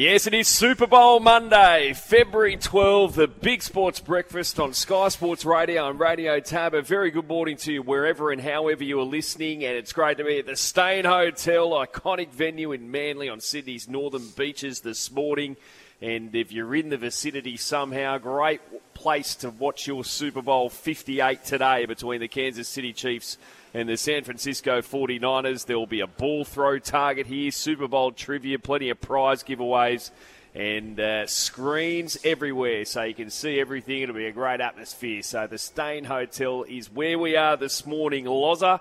Yes, it is Super Bowl Monday, February 12, the Big Sports Breakfast on Sky Sports Radio and Radio Tab. A very good morning to you wherever and however you are listening, and it's great to be at the Steyne Hotel, iconic venue in Manly on Sydney's northern beaches this morning. And if you're in the vicinity somehow, great place to watch your Super Bowl 58 today between the Kansas City Chiefs and the San Francisco 49ers. There will be a ball throw target here, Super Bowl trivia, plenty of prize giveaways, and uh, screens everywhere so you can see everything. It'll be a great atmosphere. So the Steyne Hotel is where we are this morning, Loza.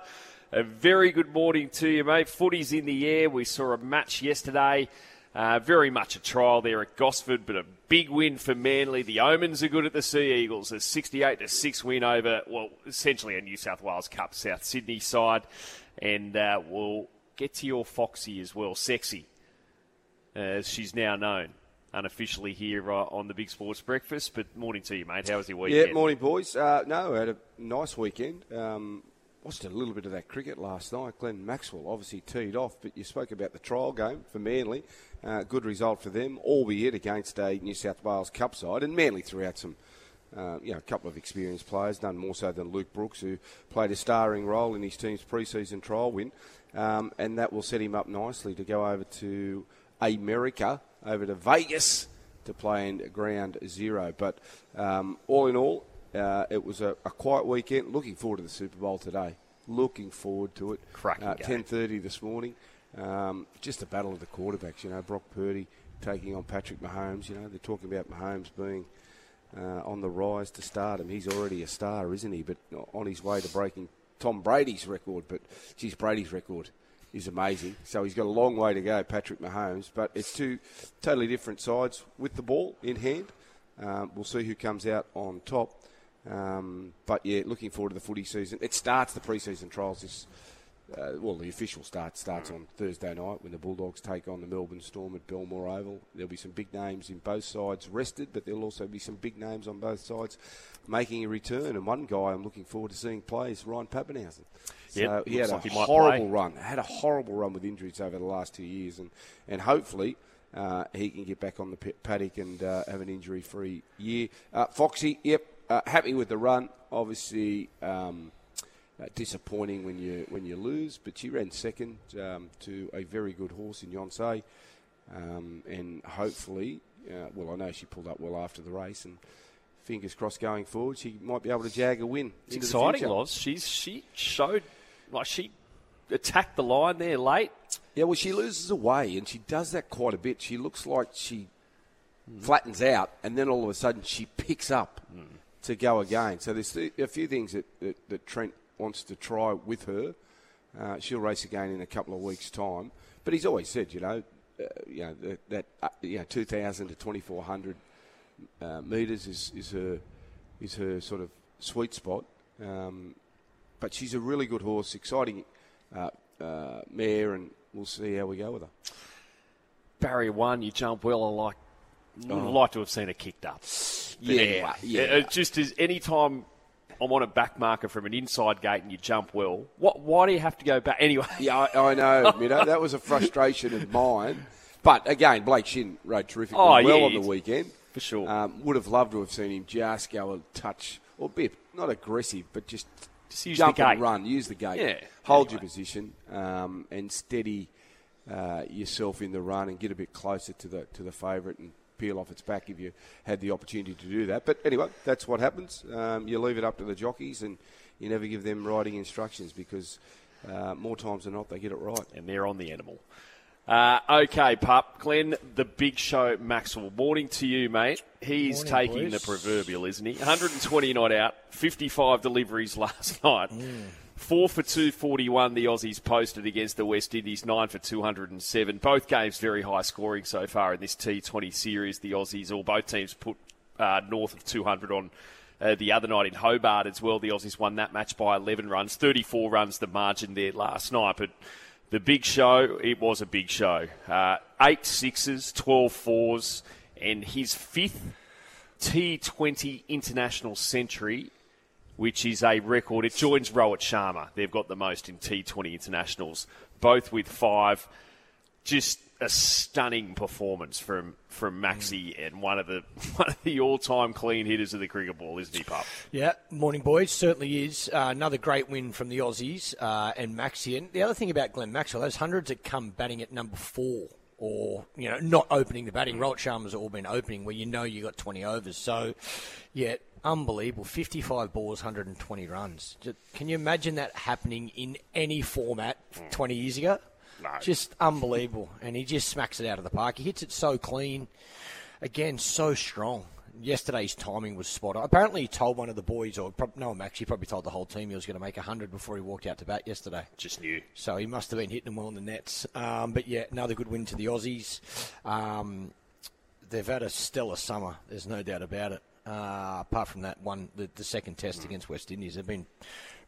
A very good morning to you, mate. Footy's in the air. We saw a match yesterday. Uh, very much a trial there at Gosford, but a big win for Manly. The Omens are good at the Sea Eagles. A 68 to 6 win over, well, essentially a New South Wales Cup South Sydney side. And uh, we'll get to your Foxy as well, Sexy, as she's now known unofficially here uh, on the Big Sports Breakfast. But morning to you, mate. How was your weekend? Yeah, morning, boys. Uh, no, I had a nice weekend. Um, watched a little bit of that cricket last night. Glenn Maxwell obviously teed off, but you spoke about the trial game for Manly. Uh, good result for them, albeit against a New South Wales Cup side, and Manly threw out some. Uh, you know, a couple of experienced players, none more so than Luke Brooks, who played a starring role in his team's pre-season trial win, um, and that will set him up nicely to go over to America, over to Vegas, to play in ground zero. But um, all in all, uh, it was a, a, quiet weekend. Looking forward to the Super Bowl today. Looking forward to it. Cracking uh, Ten thirty this morning. Um, just a battle of the quarterbacks. You know, Brock Purdy taking on Patrick Mahomes. You know, they're talking about Mahomes being uh, on the rise to stardom. He's already a star, isn't he? But on his way to breaking Tom Brady's record. But geez, Brady's record is amazing. So he's got a long way to go, Patrick Mahomes. But it's two totally different sides with the ball in hand. Um, we'll see who comes out on top. Um, but yeah, looking forward to the footy season. It starts the pre-season trials this. Uh, well, the official start starts on Thursday night when the Bulldogs take on the Melbourne Storm at Belmore Oval. There'll be some big names in both sides rested, but there'll also be some big names on both sides making a return. And one guy I'm looking forward to seeing play is Ryan Papenhuyzen. So yep, he had like a he horrible run. Had a horrible run with injuries over the last two years, and and hopefully. Uh, he can get back on the paddock and uh, have an injury-free year. Uh, Foxy, yep, uh, happy with the run. Obviously, um, uh, disappointing when you when you lose, but she ran second um, to a very good horse in Yonsei, um, and hopefully, uh, well, I know she pulled up well after the race, and fingers crossed going forward, she might be able to jag a win. It's exciting, Loz. She's she showed like she attacked the line there late. Yeah, well, she loses away, and she does that quite a bit. She looks like she flattens out, and then all of a sudden she picks up. Mm to go again. So there's a few things that, that, that Trent wants to try with her. Uh, she'll race again in a couple of weeks' time. But he's always said, you know, uh, you know that, that uh, you know 2,000 to 2,400 uh, meters is, is her is her sort of sweet spot. Um, but she's a really good horse, exciting uh, uh, mare, and we'll see how we go with her. Barrier one, you jump well. I like would oh. like to have seen her kicked up. But yeah, anyway, yeah. It just as any time I'm on a back marker from an inside gate and you jump well. What? Why do you have to go back anyway? Yeah, I, I know. you know that was a frustration of mine. But again, Blake Shinn rode terrifically oh, well yeah, on the weekend. For sure. Um, would have loved to have seen him just go a touch or bit, not aggressive, but just, just use jump the gate. and run. Use the gate. Yeah. Hold anyway. your position um, and steady uh, yourself in the run and get a bit closer to the to the favourite and peel off its back if you had the opportunity to do that. But anyway, that's what happens. Um, you leave it up to the jockeys and you never give them riding instructions because uh, more times than not they get it right. And they're on the animal. Uh, okay, pup. Glenn, the big show, Maxwell. Morning to you, mate. He's Morning, taking boys. the proverbial, isn't he? 120 not out, 55 deliveries last night. Mm. Four for 241 the Aussies posted against the West Indies, nine for 207. Both games very high scoring so far in this T20 series. The Aussies, or both teams, put uh, north of 200 on uh, the other night in Hobart as well. The Aussies won that match by 11 runs, 34 runs the margin there last night. But the big show, it was a big show. Uh, eight sixes, 12 fours, and his fifth T20 international century which is a record. It joins Rohit Sharma. They've got the most in T20 internationals, both with five. Just a stunning performance from from Maxi and one of the one of the all time clean hitters of the cricket ball, isn't he, Pup? Yeah, morning boys. Certainly is uh, another great win from the Aussies uh, and Maxi. And the other thing about Glenn Maxwell, those hundreds that come batting at number four or you know not opening the batting. Rohit Sharma's all been opening where you know you got 20 overs. So, yeah, unbelievable. 55 balls, 120 runs. Can you imagine that happening in any format 20 years ago? No. Just unbelievable. And he just smacks it out of the park. He hits it so clean. Again, so strong. Yesterday's timing was spot on. Apparently, he told one of the boys, or no, I'm actually probably told the whole team he was going to make 100 before he walked out to bat yesterday. Just knew. So he must have been hitting them well in the nets. Um, but yeah, another good win to the Aussies. Um, they've had a stellar summer. There's no doubt about it. Uh, apart from that one, the, the second test mm. against West Indies, they've been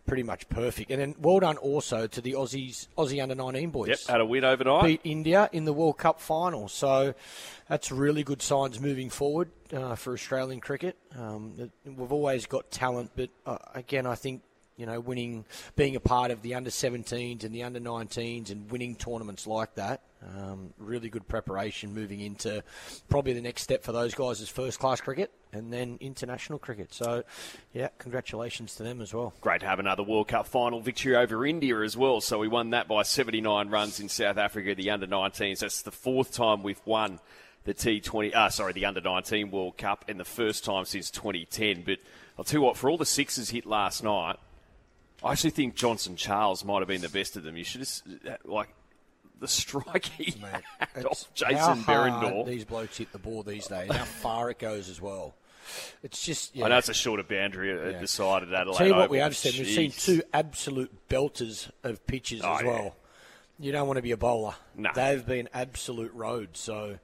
pretty much perfect. And then well done also to the Aussies, Aussie under 19 boys. Yep, had a win overnight. Beat India in the World Cup final. So that's really good signs moving forward uh, for Australian cricket. Um, we've always got talent, but uh, again, I think you know, winning, being a part of the under 17s and the under 19s and winning tournaments like that. Um, really good preparation moving into probably the next step for those guys is first class cricket and then international cricket. So, yeah, congratulations to them as well. Great to have another World Cup final victory over India as well. So we won that by 79 runs in South Africa, the under 19s. That's the fourth time we've won the T20, uh, sorry, the under 19 World Cup and the first time since 2010. But I'll tell you what, for all the sixes hit last night, I actually think Johnson Charles might have been the best of them. You should have, uh, like, the strike he Mate, had off Jason Behrendorff. These blokes hit the ball these days. How far it goes as well. It's just. Yeah. I know it's a shorter boundary at yeah. the side of Adelaide. Tell you what, Oval, we have said we've seen two absolute belters of pitches oh, as well. Yeah. You don't want to be a bowler. No. They've been absolute road. So,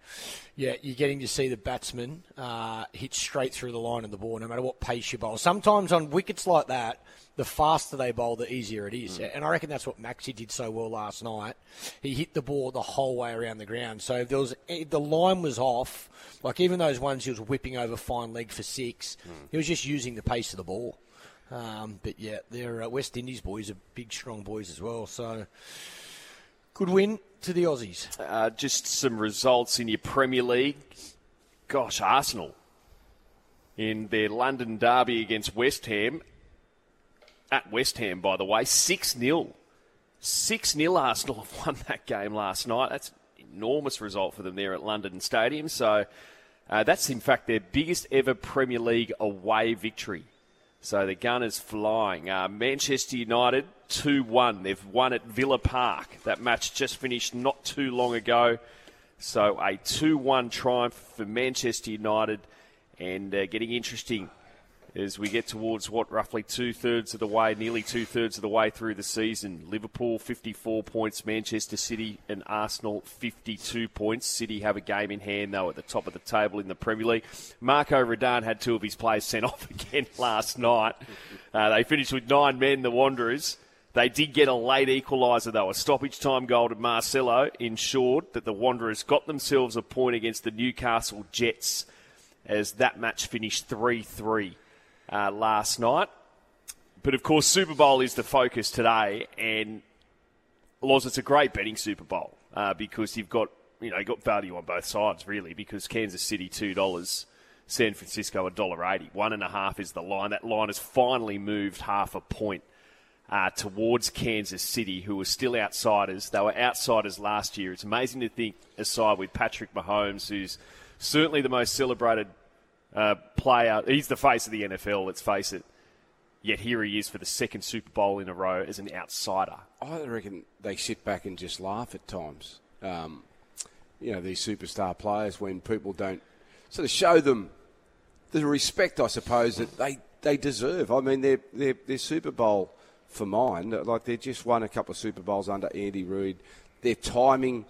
yeah, you're getting to see the batsman uh, hit straight through the line of the ball, no matter what pace you bowl. Sometimes on wickets like that, the faster they bowl, the easier it is. Mm. And I reckon that's what Maxi did so well last night. He hit the ball the whole way around the ground. So if there was if the line was off, like even those ones he was whipping over fine leg for six, mm. he was just using the pace of the ball. Um, but yeah, they're uh, West Indies boys are big, strong boys as well. So good win to the Aussies. Uh, just some results in your Premier League. Gosh, Arsenal in their London derby against West Ham at West Ham, by the way, 6 0. 6 0 Arsenal have won that game last night. That's an enormous result for them there at London Stadium. So uh, that's, in fact, their biggest ever Premier League away victory. So the Gunners flying. Uh, Manchester United 2 1. They've won at Villa Park. That match just finished not too long ago. So a 2 1 triumph for Manchester United. And uh, getting interesting as we get towards what roughly two thirds of the way, nearly two thirds of the way through the season. Liverpool 54 points, Manchester City and Arsenal 52 points. City have a game in hand though at the top of the table in the Premier League. Marco Rudan had two of his players sent off again last night. Uh, they finished with nine men, the Wanderers. They did get a late equaliser though. A stoppage time goal to Marcelo ensured that the Wanderers got themselves a point against the Newcastle Jets as that match finished 3 3 uh, last night. But of course, Super Bowl is the focus today, and Loz, it's a great betting Super Bowl uh, because you've got you know you got value on both sides really because Kansas City two dollars. San Francisco a dollar eighty. One and a half is the line. That line has finally moved half a point uh, towards Kansas City, who were still outsiders. They were outsiders last year. It's amazing to think a side with Patrick Mahomes, who's certainly the most celebrated uh, player. He's the face of the NFL, let's face it. Yet here he is for the second Super Bowl in a row as an outsider. I reckon they sit back and just laugh at times. Um, you know, these superstar players when people don't sort of show them the respect, I suppose, that they, they deserve. I mean, they're, they're, they're Super Bowl for mine. Like, they just won a couple of Super Bowls under Andy Reid. Their timing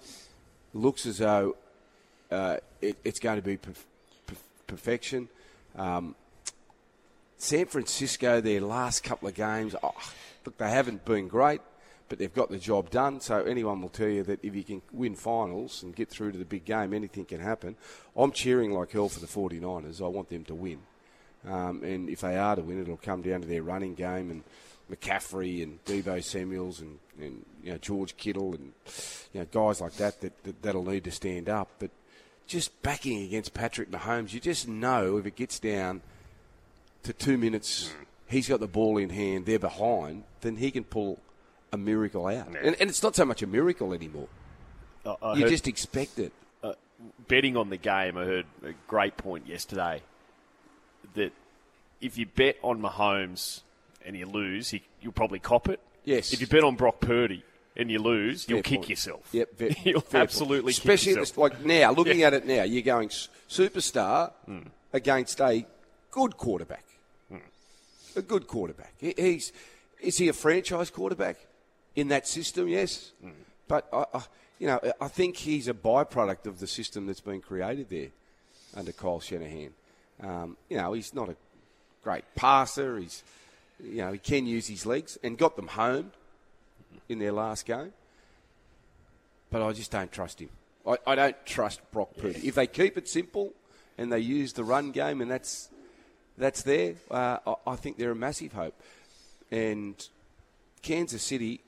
looks as though uh, it, it's going to be perfection. Um, San Francisco, their last couple of games, oh, look, they haven't been great, but they've got the job done. So anyone will tell you that if you can win finals and get through to the big game, anything can happen. I'm cheering like hell for the 49ers. I want them to win. Um, and if they are to win, it'll come down to their running game and McCaffrey and Deebo Samuels and, and you know George Kittle and you know guys like that, that, that that'll need to stand up. But just backing against Patrick Mahomes, you just know if it gets down to two minutes, he's got the ball in hand, they're behind, then he can pull a miracle out. And, and it's not so much a miracle anymore. I- I you heard- just expect it. uh, betting on the game, I heard a great point yesterday that if you bet on Mahomes and you lose, he, you'll probably cop it. Yes. If you bet on Brock Purdy and you lose, you'll Fair kick yourself. Yep, you'll fair point. absolutely Especially kick this- yourself. like now, looking at it now, you're going superstar Hmm. against a good quarterback. A good quarterback. He, he's is he a franchise quarterback in that system? Yes, Hmm. but I, I, you know, I think he's a byproduct of the system that's been created there under Kyle Shanahan. Um, you know, he's not a great passer. He's, you know, he can use his legs and got them home in their last game but I just don't trust him. I, I don't trust Brock Purdy. If they keep it simple and they use the run game and that's that's there, uh, I, I think they're a massive hope. And Kansas City,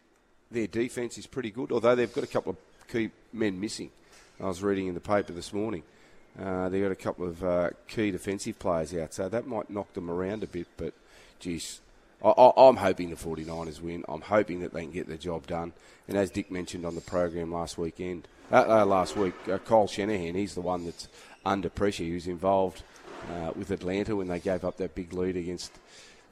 their defense is pretty good, although they've got a couple of key men missing. I was reading in the paper this morning. Uh, they've got a couple of uh, key defensive players out, so that might knock them around a bit. But, geez, I, I'm hoping the 49ers win. I'm hoping that they can get the job done. And as Dick mentioned on the program last weekend, uh, uh, last week, uh, Kyle Shanahan, he's the one that's under pressure. He was involved uh, with Atlanta when they gave up that big lead against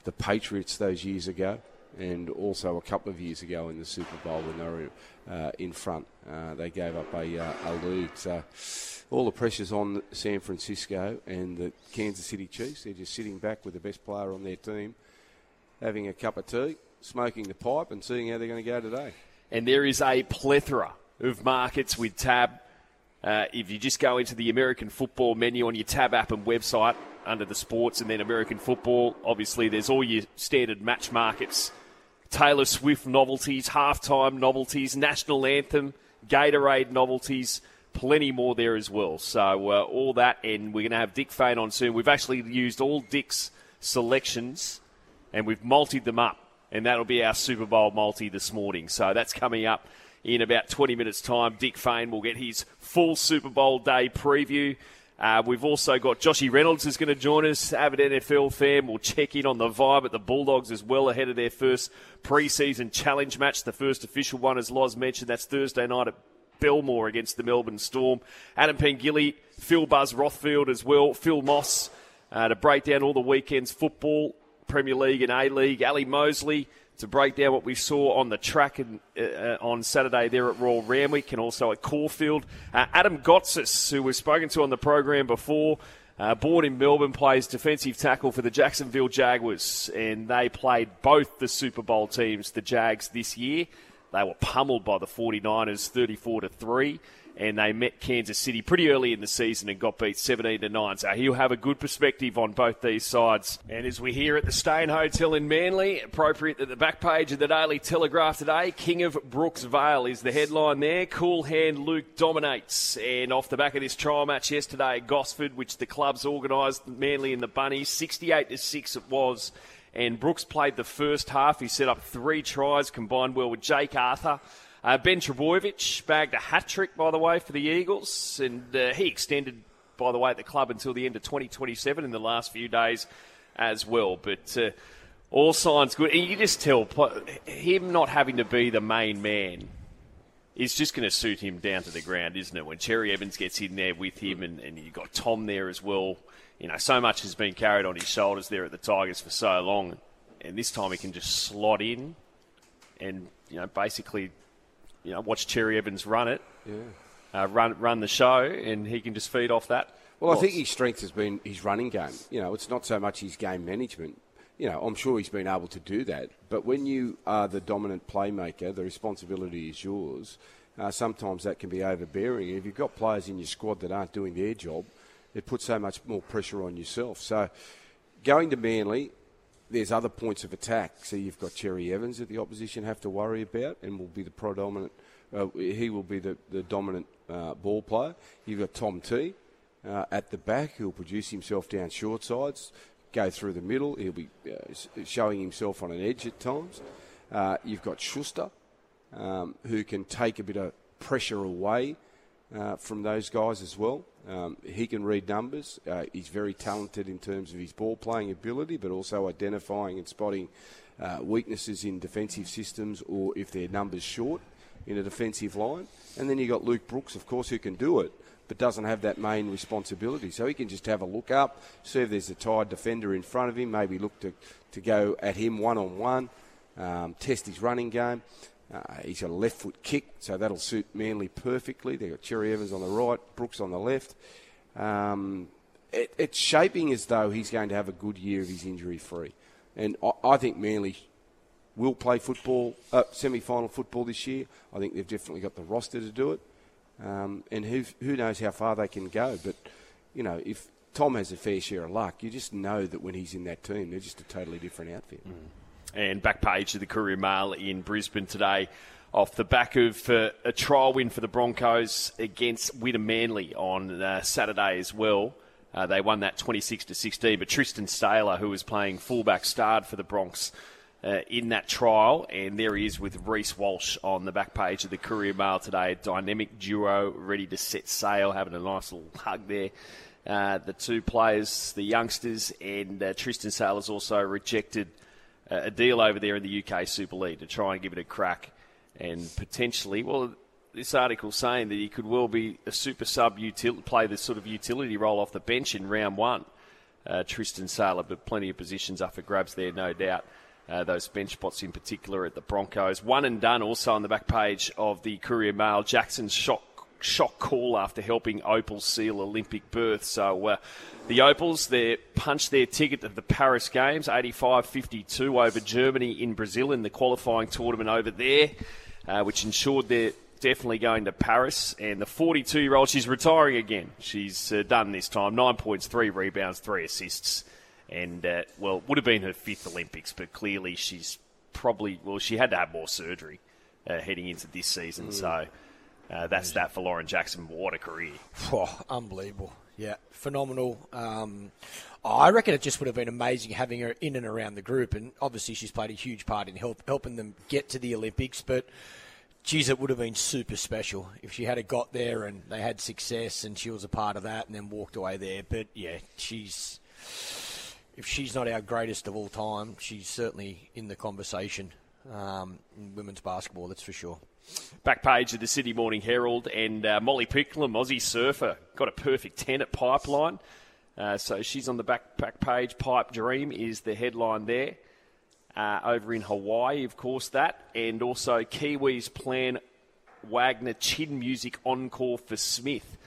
the Patriots those years ago, and also a couple of years ago in the Super Bowl when they were uh, in front. Uh, they gave up a, a lead. So all the pressure's on San Francisco and the Kansas City Chiefs. They're just sitting back with the best player on their team, having a cup of tea, smoking the pipe, and seeing how they're going to go today. and there is a plethora of markets with Tab. Uh, if you just go into the American football menu on your Tab app and website under the sports and then American football, obviously there's all your standard match markets. Taylor Swift novelties, halftime novelties, national anthem, Gatorade novelties, plenty more there as well. So uh, all that, and we're going to have Dick Fain on soon. We've actually used all Dick's selections and we've multied them up, and that'll be our Super Bowl multi this morning. So that's coming up in about 20 minutes' time. Dick Fain will get his full Super Bowl day preview. Uh, we've also got Joshy Reynolds is going to join us, avid NFL fan. We'll check in on the vibe at the Bulldogs as well ahead of their first preseason challenge match, the first official one, as Loz mentioned. That's Thursday night at Belmore against the Melbourne Storm. Adam Pengilly, Phil Buzz Rothfield as well, Phil Moss uh, to break down all the weekend's football, Premier League and A League. Ali Mosley to break down what we saw on the track and, uh, on Saturday there at Royal Randwick and also at Caulfield. Uh, Adam Gotsis, who we've spoken to on the program before, uh, born in Melbourne, plays defensive tackle for the Jacksonville Jaguars, and they played both the Super Bowl teams, the Jags, this year. They were pummeled by the 49ers 34 to 3 and they met Kansas City pretty early in the season and got beat 17 to 9. So he'll have a good perspective on both these sides. And as we hear at the Steyne Hotel in Manly, appropriate that the back page of the Daily Telegraph today, King of Brooks Vale is the headline there. Cool hand Luke dominates. And off the back of this trial match yesterday at Gosford, which the clubs organised, Manly and the Bunnies, 68 to 6 it was. And Brooks played the first half. He set up three tries, combined well with Jake Arthur. Uh, ben Trbojevic bagged a hat trick, by the way, for the Eagles, and uh, he extended, by the way, at the club until the end of 2027 in the last few days as well. But uh, all signs good. And you just tell him not having to be the main man is just going to suit him down to the ground, isn't it? When Cherry Evans gets in there with him, and, and you've got Tom there as well. You know, so much has been carried on his shoulders there at the Tigers for so long, and this time he can just slot in and you know basically you know, watch Cherry Evans run it, Yeah. uh, run run the show, and he can just feed off that. Well, I think his strength has been his running game. You know, it's not so much his game management. You know, I'm sure he's been able to do that. But when you are the dominant playmaker, the responsibility is yours. Uh, sometimes that can be overbearing. If you've got players in your squad that aren't doing their job, it puts so much more pressure on yourself. So, going to Manly, there's other points of attack. So you've got Cherry Evans that the opposition have to worry about, and will be the predominant. Uh, he will be the the dominant uh, ball player. You've got Tom T. Uh, at the back, who'll produce himself down short sides. go through the middle. He'll be uh, showing himself on an edge at times. Uh, you've got Schuster, um, who can take a bit of pressure away uh, from those guys as well. Um, he can read numbers. Uh, he's very talented in terms of his ball playing ability, but also identifying and spotting uh, weaknesses in defensive systems or if their numbers short in a defensive line. And then you've got Luke Brooks, of course, who can do it, but doesn't have that main responsibility. So he can just have a look up, see if there's a tired defender in front of him, maybe look to, to go at him one on one, test his running game. Uh, a left foot kick, so that'll suit Manly perfectly. They've got Cherry Evans on the right, Brooks on the left. Um, it, it's shaping as though he's going to have a good year if he's injury free. And I, I, think Manly will play football, uh, semi final football this year. I think they've definitely got the roster to do it. Um, and who, who knows how far they can go. But, you know, if Tom has a fair share of luck, you just know that when he's in that team, they're just a totally different outfit. Mm and back page of the Courier Mail in Brisbane today off the back of uh, a trial win for the Broncos against Wynnum Manly on uh, Saturday as well. Uh, they won that 26 to 16, but Tristan Sailor, who was playing fullback, starred for the Bronx uh, in that trial, and there he is with Reece Walsh on the back page of the Courier Mail today. Dynamic duo, ready to set sail, having a nice little hug there. Uh, the two players, the youngsters, and uh, Tristan Sailor's also rejected a deal over there in the UK Super League to try and give it a crack and potentially, well, this article saying that he could well be a super sub util- play this sort of utility role off the bench in round one. Uh, Tristan Sailor, but plenty of positions up for grabs there, no doubt. Uh, those bench spots in particular at the Broncos. One and done also on the back page of the Courier Mail. Jackson's shot shock call after helping Opal seal Olympic berth. So uh, the Opals, they punched their ticket to the Paris Games, 85-52 over Germany in Brazil in the qualifying tournament over there, uh, which ensured they're definitely going to Paris. And the 42-year-old, she's retiring again. She's uh, done this time. Nine points, three rebounds, three assists. And, uh, well, it would have been her fifth Olympics, but clearly she's probably, well, she had to have more surgery uh, heading into this season. Mm. So uh, that's that for Lauren Jackson. What a career! Oh, unbelievable. Yeah, phenomenal. Um, I reckon it just would have been amazing having her in and around the group, and obviously she's played a huge part in help, helping them get to the Olympics. But geez, it would have been super special if she had got there and they had success, and she was a part of that, and then walked away there. But yeah, she's if she's not our greatest of all time, she's certainly in the conversation um, women's basketball. That's for sure. Back page of the Sydney Morning Herald and uh, Molly Picklum, Aussie surfer, got a perfect 10 at Pipeline. Uh, so she's on the back, back page. Pipe Dream is the headline there. Uh, over in Hawaii, of course, that. And also Kiwis plan Wagner Chin Music Encore for Smith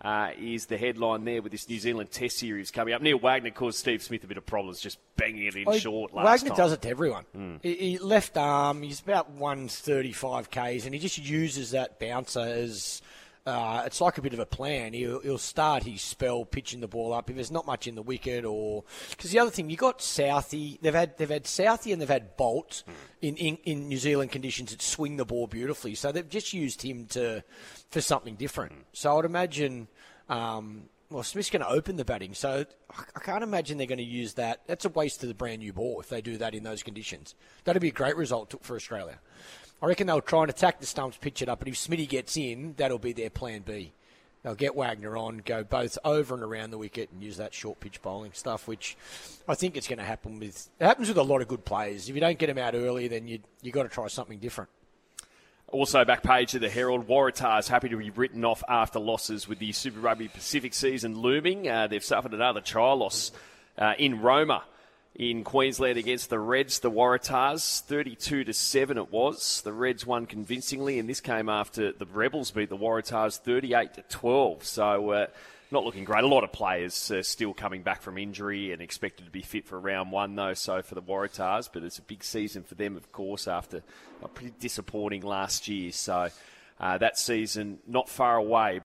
uh, is the headline there with this New Zealand Test series coming up. Neil Wagner caused Steve Smith a bit of problems just banging it in short last Wagner time. does it to everyone. Mm. He, he, left arm, he's about 135 Ks, and he just uses that bouncer as. Uh, it's like a bit of a plan. He'll, he'll, start his spell pitching the ball up if there's not much in the wicket, or because the other thing you got Southey. They've had they've had Southey and they've had Boult mm. in, in, in New Zealand conditions that swing the ball beautifully. So they've just used him to for something different. So I would imagine, um, well, Smith's going to open the batting, so I can't imagine they're going to use that. That's a waste of the brand new ball if they do that in those conditions. That'd be a great result for Australia. I reckon they'll try and attack the stumps, pitch it up, but if Smitty gets in, that'll be their plan B. They'll get Wagner on, go both over and around the wicket, and use that short pitch bowling stuff, which I think it's going to happen with. It happens with a lot of good players. If you don't get them out early, then you you got to try something different. Also, back page of the Herald, Waratahs happy to be written off after losses with the Super Rugby Pacific season looming. Uh, they've suffered another trial loss uh, in Roma in Queensland against the Reds, the Waratahs, 32 to 7 it was. The Reds won convincingly, and this came after the Rebels beat the Waratahs 38 to 12. So, uh, not looking great. A lot of players uh, still coming back from injury and expected to be fit for round one, though, so for the Waratahs. But it's a big season for them, of course, after a pretty disappointing last year. So uh, that season not far away,